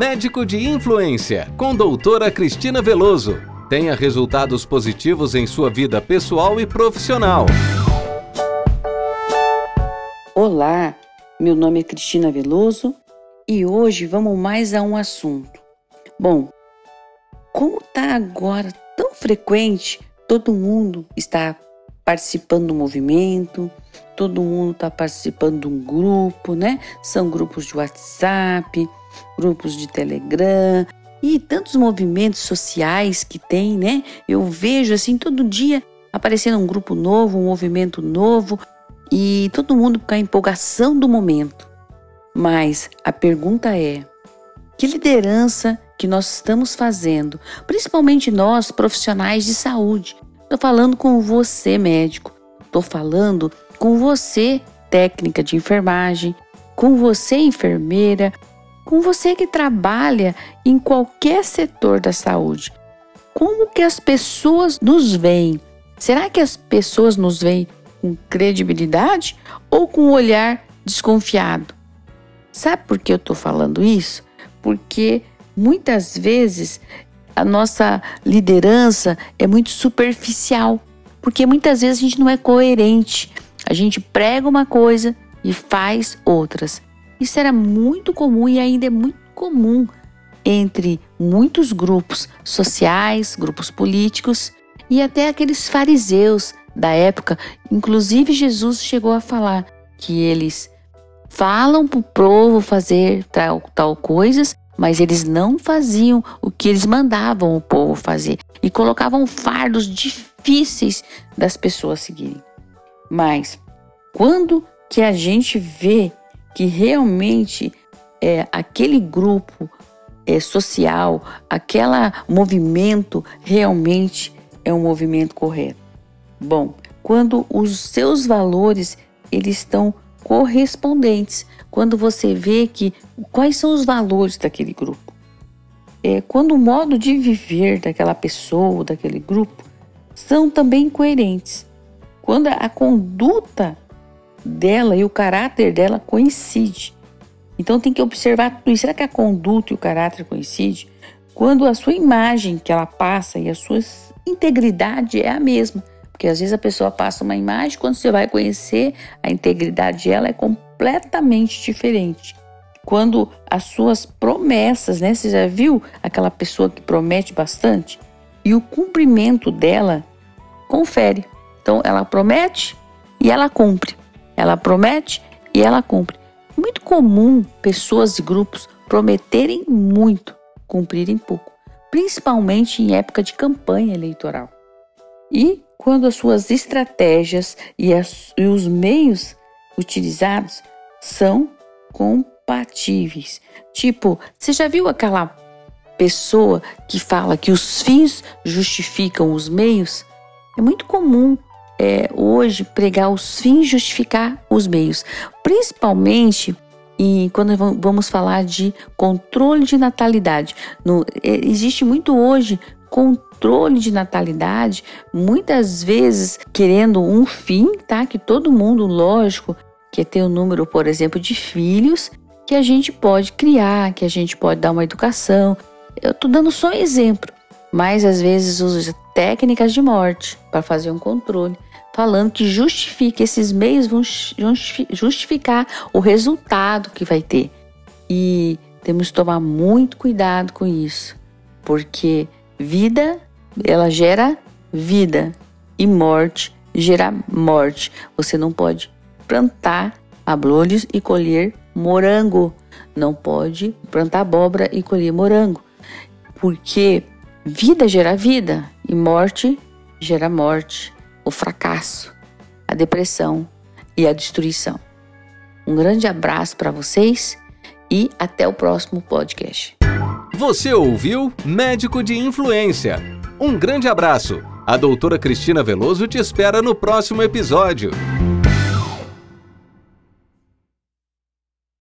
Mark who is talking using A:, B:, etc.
A: Médico de Influência, com doutora Cristina Veloso. Tenha resultados positivos em sua vida pessoal e profissional.
B: Olá, meu nome é Cristina Veloso e hoje vamos mais a um assunto. Bom, como está agora tão frequente, todo mundo está participando do movimento, todo mundo está participando de um grupo, né? São grupos de WhatsApp, grupos de Telegram e tantos movimentos sociais que tem, né? Eu vejo assim todo dia aparecendo um grupo novo, um movimento novo e todo mundo com a empolgação do momento. Mas a pergunta é: que liderança que nós estamos fazendo, principalmente nós profissionais de saúde? Estou falando com você, médico. Estou falando com você, técnica de enfermagem, com você, enfermeira, com você que trabalha em qualquer setor da saúde. Como que as pessoas nos veem? Será que as pessoas nos veem com credibilidade ou com um olhar desconfiado? Sabe por que eu estou falando isso? Porque muitas vezes a nossa liderança é muito superficial, porque muitas vezes a gente não é coerente. A gente prega uma coisa e faz outras. Isso era muito comum e ainda é muito comum entre muitos grupos sociais, grupos políticos e até aqueles fariseus da época. Inclusive, Jesus chegou a falar que eles falam para o povo fazer tal, tal coisas, mas eles não faziam o que eles mandavam o povo fazer e colocavam fardos difíceis das pessoas seguirem. Mas quando que a gente vê que realmente é, aquele grupo é, social, aquele movimento realmente é um movimento correto? Bom, quando os seus valores eles estão correspondentes, quando você vê que quais são os valores daquele grupo. É, quando o modo de viver daquela pessoa, daquele grupo, são também coerentes. Quando a conduta dela e o caráter dela coincide. Então tem que observar tudo isso. Será que a conduta e o caráter coincidem? Quando a sua imagem que ela passa e a sua integridade é a mesma. Porque às vezes a pessoa passa uma imagem, quando você vai conhecer, a integridade dela é completamente diferente. Quando as suas promessas, né? Você já viu aquela pessoa que promete bastante? E o cumprimento dela confere. Então ela promete e ela cumpre. Ela promete e ela cumpre. Muito comum pessoas e grupos prometerem muito, cumprirem pouco, principalmente em época de campanha eleitoral. E quando as suas estratégias e, as, e os meios utilizados são compatíveis. Tipo, você já viu aquela pessoa que fala que os fins justificam os meios? É muito comum é, hoje pregar os fins justificar os meios, principalmente e quando vamos falar de controle de natalidade. No, é, existe muito hoje controle de natalidade, muitas vezes querendo um fim, tá? Que todo mundo, lógico, quer ter o um número, por exemplo, de filhos que a gente pode criar, que a gente pode dar uma educação. Eu tô dando só um exemplo, mas às vezes usa técnicas de morte para fazer um controle, falando que justifica esses meios vão justificar o resultado que vai ter. E temos que tomar muito cuidado com isso, porque Vida, ela gera vida e morte gera morte. Você não pode plantar abrolhos e colher morango. Não pode plantar abóbora e colher morango. Porque vida gera vida e morte gera morte, o fracasso, a depressão e a destruição. Um grande abraço para vocês e até o próximo podcast.
A: Você ouviu Médico de Influência. Um grande abraço. A doutora Cristina Veloso te espera no próximo episódio.